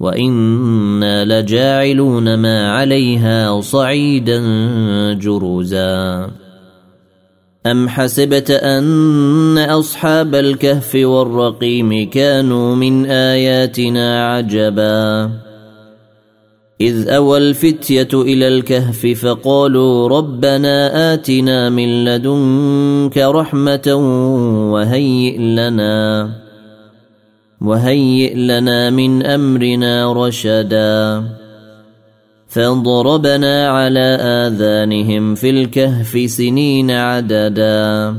وأنا لجاعلون ما عليها صعيدا جرزا ام حسبت ان اصحاب الكهف والرقيم كانوا من اياتنا عجبا. اذ اوى الفتيه إلى الكهف فقالوا ربنا اتنا من لدنك رحمه وهيئ لنا. وهيئ لنا من أمرنا رشدا. فضربنا على آذانهم في الكهف سنين عددا.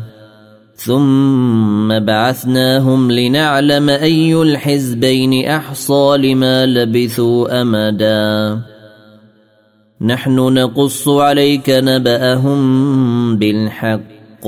ثم بعثناهم لنعلم أي الحزبين أحصى لما لبثوا أمدا. نحن نقص عليك نبأهم بالحق.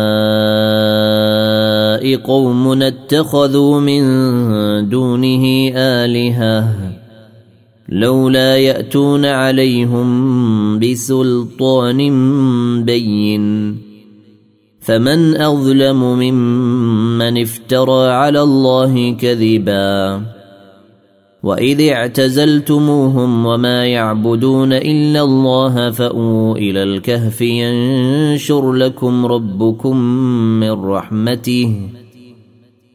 قوم اتخذوا من دونه آلهة لولا يأتون عليهم بسلطان بين. فمن أظلم ممن افترى على الله كذبا. وإذ اعتزلتموهم وما يعبدون إلا الله فأووا إلى الكهف ينشر لكم ربكم من رحمته.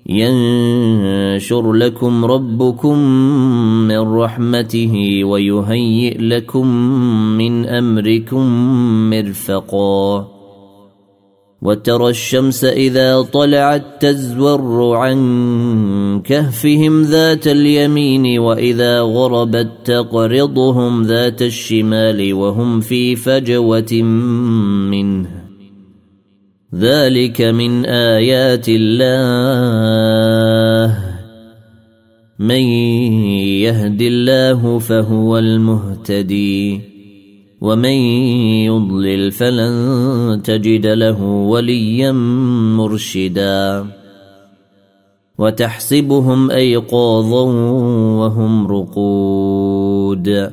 ينشر لكم ربكم من رحمته ويهيئ لكم من أمركم مرفقا. وترى الشمس إذا طلعت تزور عن كهفهم ذات اليمين وإذا غربت تقرضهم ذات الشمال وهم في فجوة منه ذلك من ايات الله من يهد الله فهو المهتدي ومن يضلل فلن تجد له وليا مرشدا وتحسبهم ايقاظا وهم رقود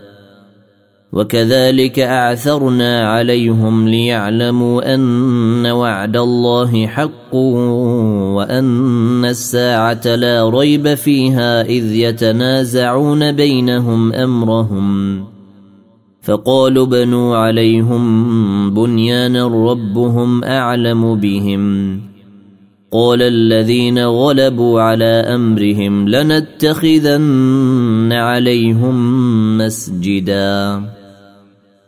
وكذلك أعثرنا عليهم ليعلموا أن وعد الله حق وأن الساعة لا ريب فيها إذ يتنازعون بينهم أمرهم. فقالوا بنوا عليهم بنيانا ربهم أعلم بهم. قال الذين غلبوا على أمرهم لنتخذن عليهم مسجدا.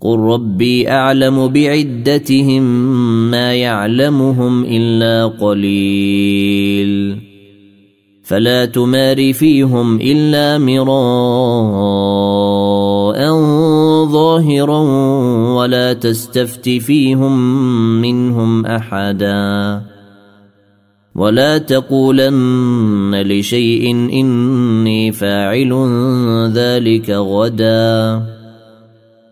قل ربي أعلم بعدتهم ما يعلمهم إلا قليل فلا تمار فيهم إلا مراء ظاهرا ولا تستفت فيهم منهم احدا ولا تقولن لشيء اني فاعل ذلك غدا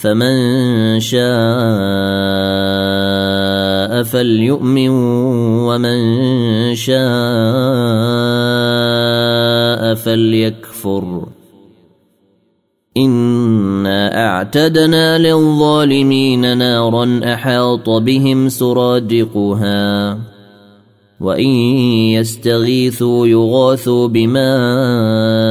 فمن شاء فليؤمن ومن شاء فليكفر. إنا أعتدنا للظالمين نارا أحاط بهم سرادقها وإن يستغيثوا يغاثوا بماء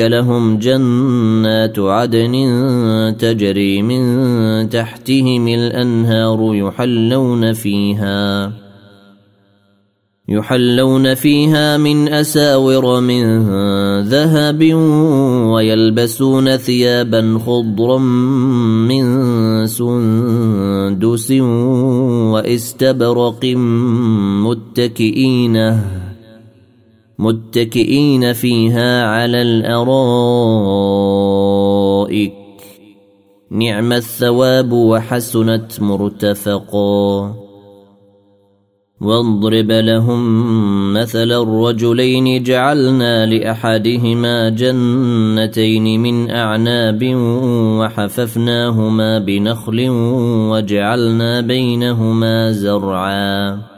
لهم جنات عدن تجري من تحتهم الأنهار يحلون فيها يحلون فيها من أساور من ذهب ويلبسون ثيابا خضرا من سندس وإستبرق متكئين. متكئين فيها على الأرائك. نعم الثواب وحسنت مرتفقا. واضرب لهم مثل الرجلين جعلنا لأحدهما جنتين من أعناب وحففناهما بنخل وجعلنا بينهما زرعا.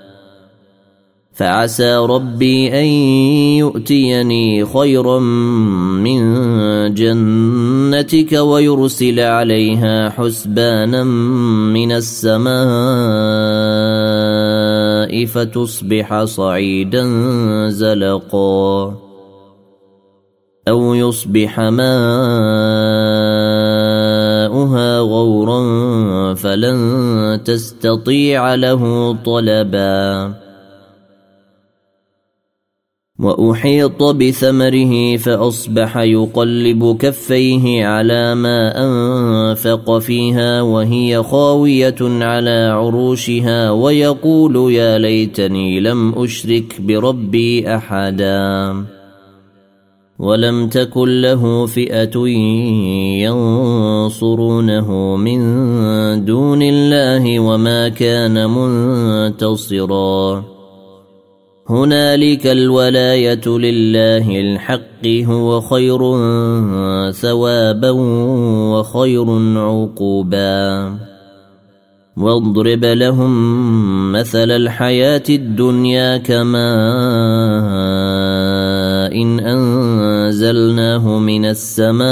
فعسى ربي أن يؤتيني خيرا من جنتك ويرسل عليها حسبانا من السماء فتصبح صعيدا زلقا أو يصبح ماؤها غورا فلن تستطيع له طلبا وأحيط بثمره فأصبح يقلب كفيه على ما أنفق فيها وهي خاوية على عروشها ويقول يا ليتني لم أشرك بربي أحدا. ولم تكن له فئة ينصرونه من دون الله وما كان منتصرا. هنالك الولاية لله الحق هو خير ثوابا وخير عقوبا. واضرب لهم مثل الحياة الدنيا كما إن أنزلناه من السماء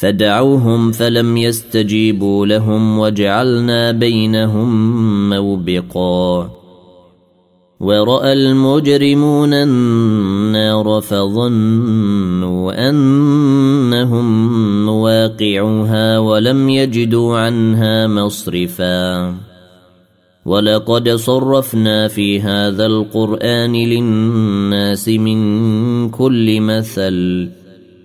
فدعوهم فلم يستجيبوا لهم وجعلنا بينهم موبقا. ورأى المجرمون النار فظنوا أنهم مواقعوها ولم يجدوا عنها مصرفا. ولقد صرفنا في هذا القرآن للناس من كل مثل.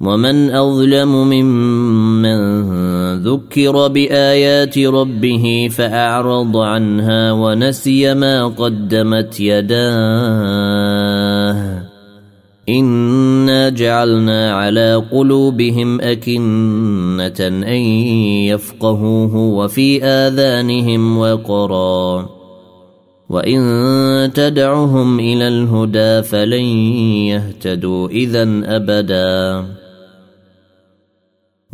ومن أظلم ممن ذكر بآيات ربه فأعرض عنها ونسي ما قدمت يداه. إنا جعلنا على قلوبهم أكنة أن يفقهوه وفي آذانهم وقرا. وإن تدعهم إلى الهدى فلن يهتدوا اذا أبدا.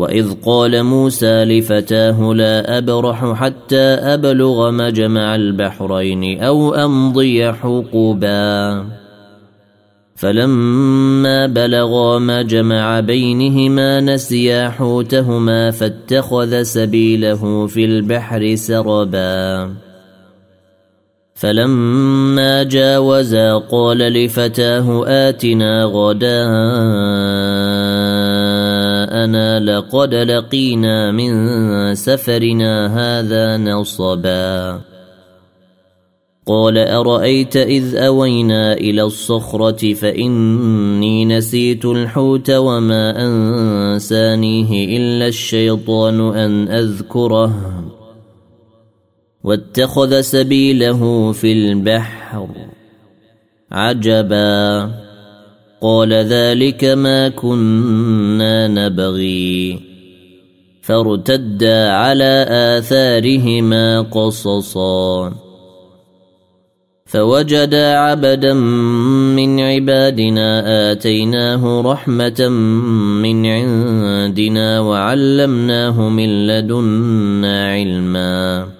وإذ قال موسى لفتاه لا أبرح حتى أبلغ مجمع البحرين أو أمضي حقبا فلما بلغا مجمع بينهما نسيا حوتهما فاتخذ سبيله في البحر سربا. فلما جاوزا قال لفتاه آتنا غداءنا لقد لقينا من سفرنا هذا نصبا. قال أرأيت إذ أوينا إلى الصخرة فإني نسيت الحوت وما أنسانيه إلا الشيطان أن أذكره. واتخذ سبيله في البحر عجبا. قال ذلك ما كنا نبغي. فارتدا على آثارهما قصصا. فوجدا عبدا من عبادنا آتيناه رحمة من عندنا وعلمناه من لدنا علما.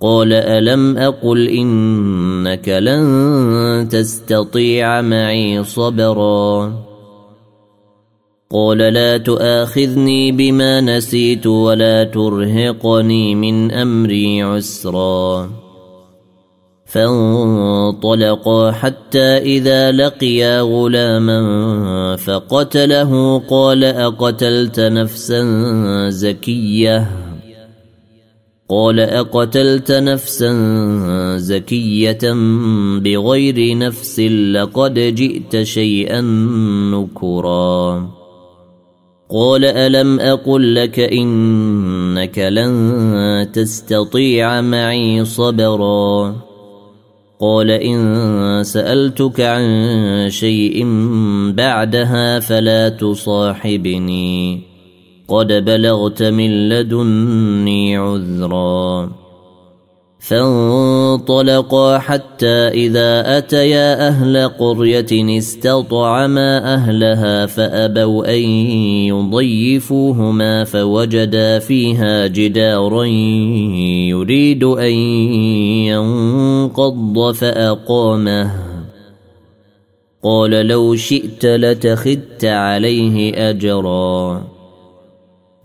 قال ألم أقل إنك لن تستطيع معي صبرا؟ قال لا تؤاخذني بما نسيت ولا ترهقني من أمري عسرا. فانطلقا حتى إذا لقيا غلاما فقتله قال أقتلت نفسا زكية؟ قال أقتلت نفسا زكية بغير نفس لقد جئت شيئا نكرا. قال ألم أقل لك إنك لن تستطيع معي صبرا؟ قال إن سألتك عن شيء بعدها فلا تصاحبني. قد بلغت من لدني عذرا. فانطلقا حتى إذا أتيا أهل قرية استطعما أهلها فأبوا أن يضيفوهما فوجدا فيها جدارا يريد أن ينقض فأقامه. قال لو شئت لتخذت عليه أجرا.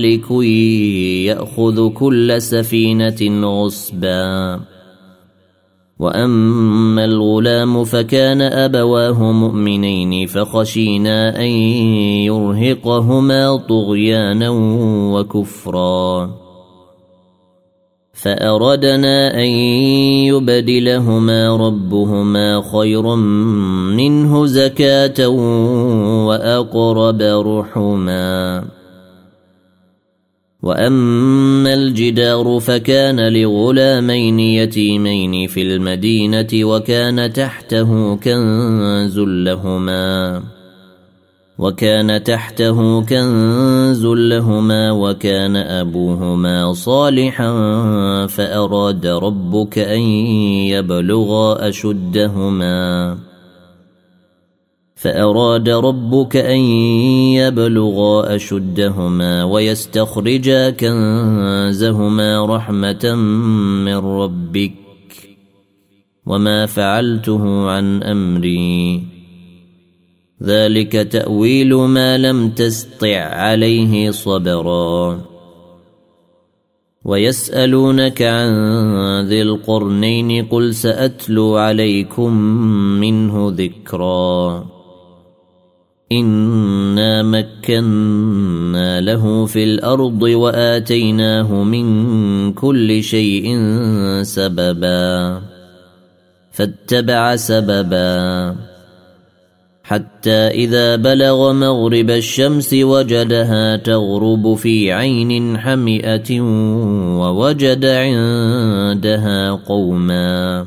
ملك يأخذ كل سفينة غصبا. وأما الغلام فكان أبواه مؤمنين فخشينا أن يرهقهما طغيانا وكفرا. فأردنا أن يبدلهما ربهما خيرا منه زكاة وأقرب رحما. واما الجدار فكان لغلامين يتيمين في المدينة وكان تحته كنز لهما وكان تحته كنز لهما وكان ابوهما صالحا فاراد ربك ان يبلغا اشدهما فأراد ربك أن يبلغا أشدهما ويستخرجا كنزهما رحمة من ربك وما فعلته عن أمري. ذلك تأويل ما لم تستطع عليه صبرا. ويسألونك عن ذي القرنين قل سأتلو عليكم منه ذكرًا. انا مكنا له في الأرض واتيناه من كل شيء سببا فاتبع سببا حتى إذا بلغ مغرب الشمس وجدها تغرب في عين حمئة ووجد عندها قوما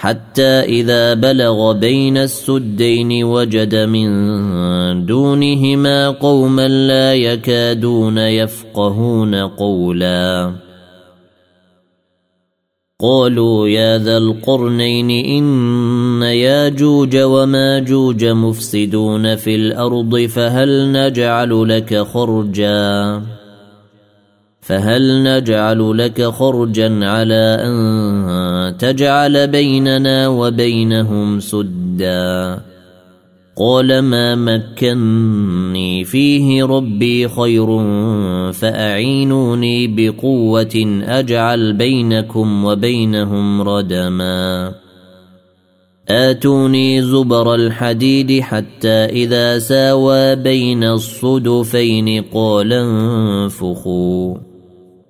حتى إذا بلغ بين السدين وجد من دونهما قوما لا يكادون يفقهون قولا. قالوا يا ذا القرنين إن ياجوج وماجوج مفسدون في الأرض فهل نجعل لك خرجاً؟ فهل نجعل لك خرجا على أن تجعل بيننا وبينهم سدا؟ قال ما مكني فيه ربي خير فأعينوني بقوة أجعل بينكم وبينهم ردما. آتوني زبر الحديد حتى إذا ساوى بين الصدفين قال انفخوا.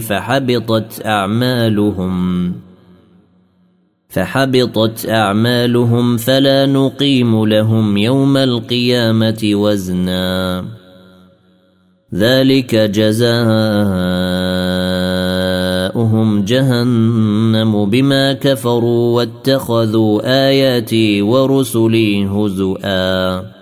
فحبطت أعمالهم. فحبطت أعمالهم فلا نقيم لهم يوم القيامة وزنا. ذلك جزاؤهم جهنم بما كفروا واتخذوا آياتي ورسلي هزؤا.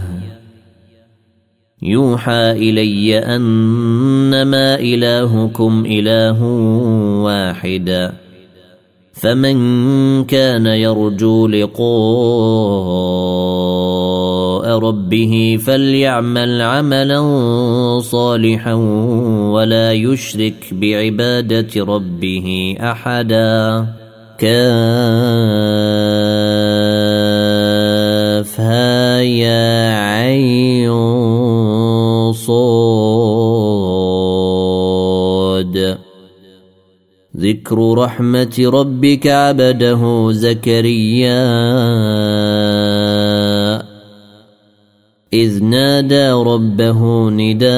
يوحى إلي أنما إلهكم إله واحد. فمن كان يرجو لقاء ربه فليعمل عملا صالحا ولا يشرك بعبادة ربه أحدا. كافها يا عين. صاد ذكر رحمة ربك عبده زكريا. إذ نادى ربه نداء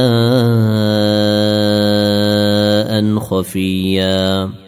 خفيا.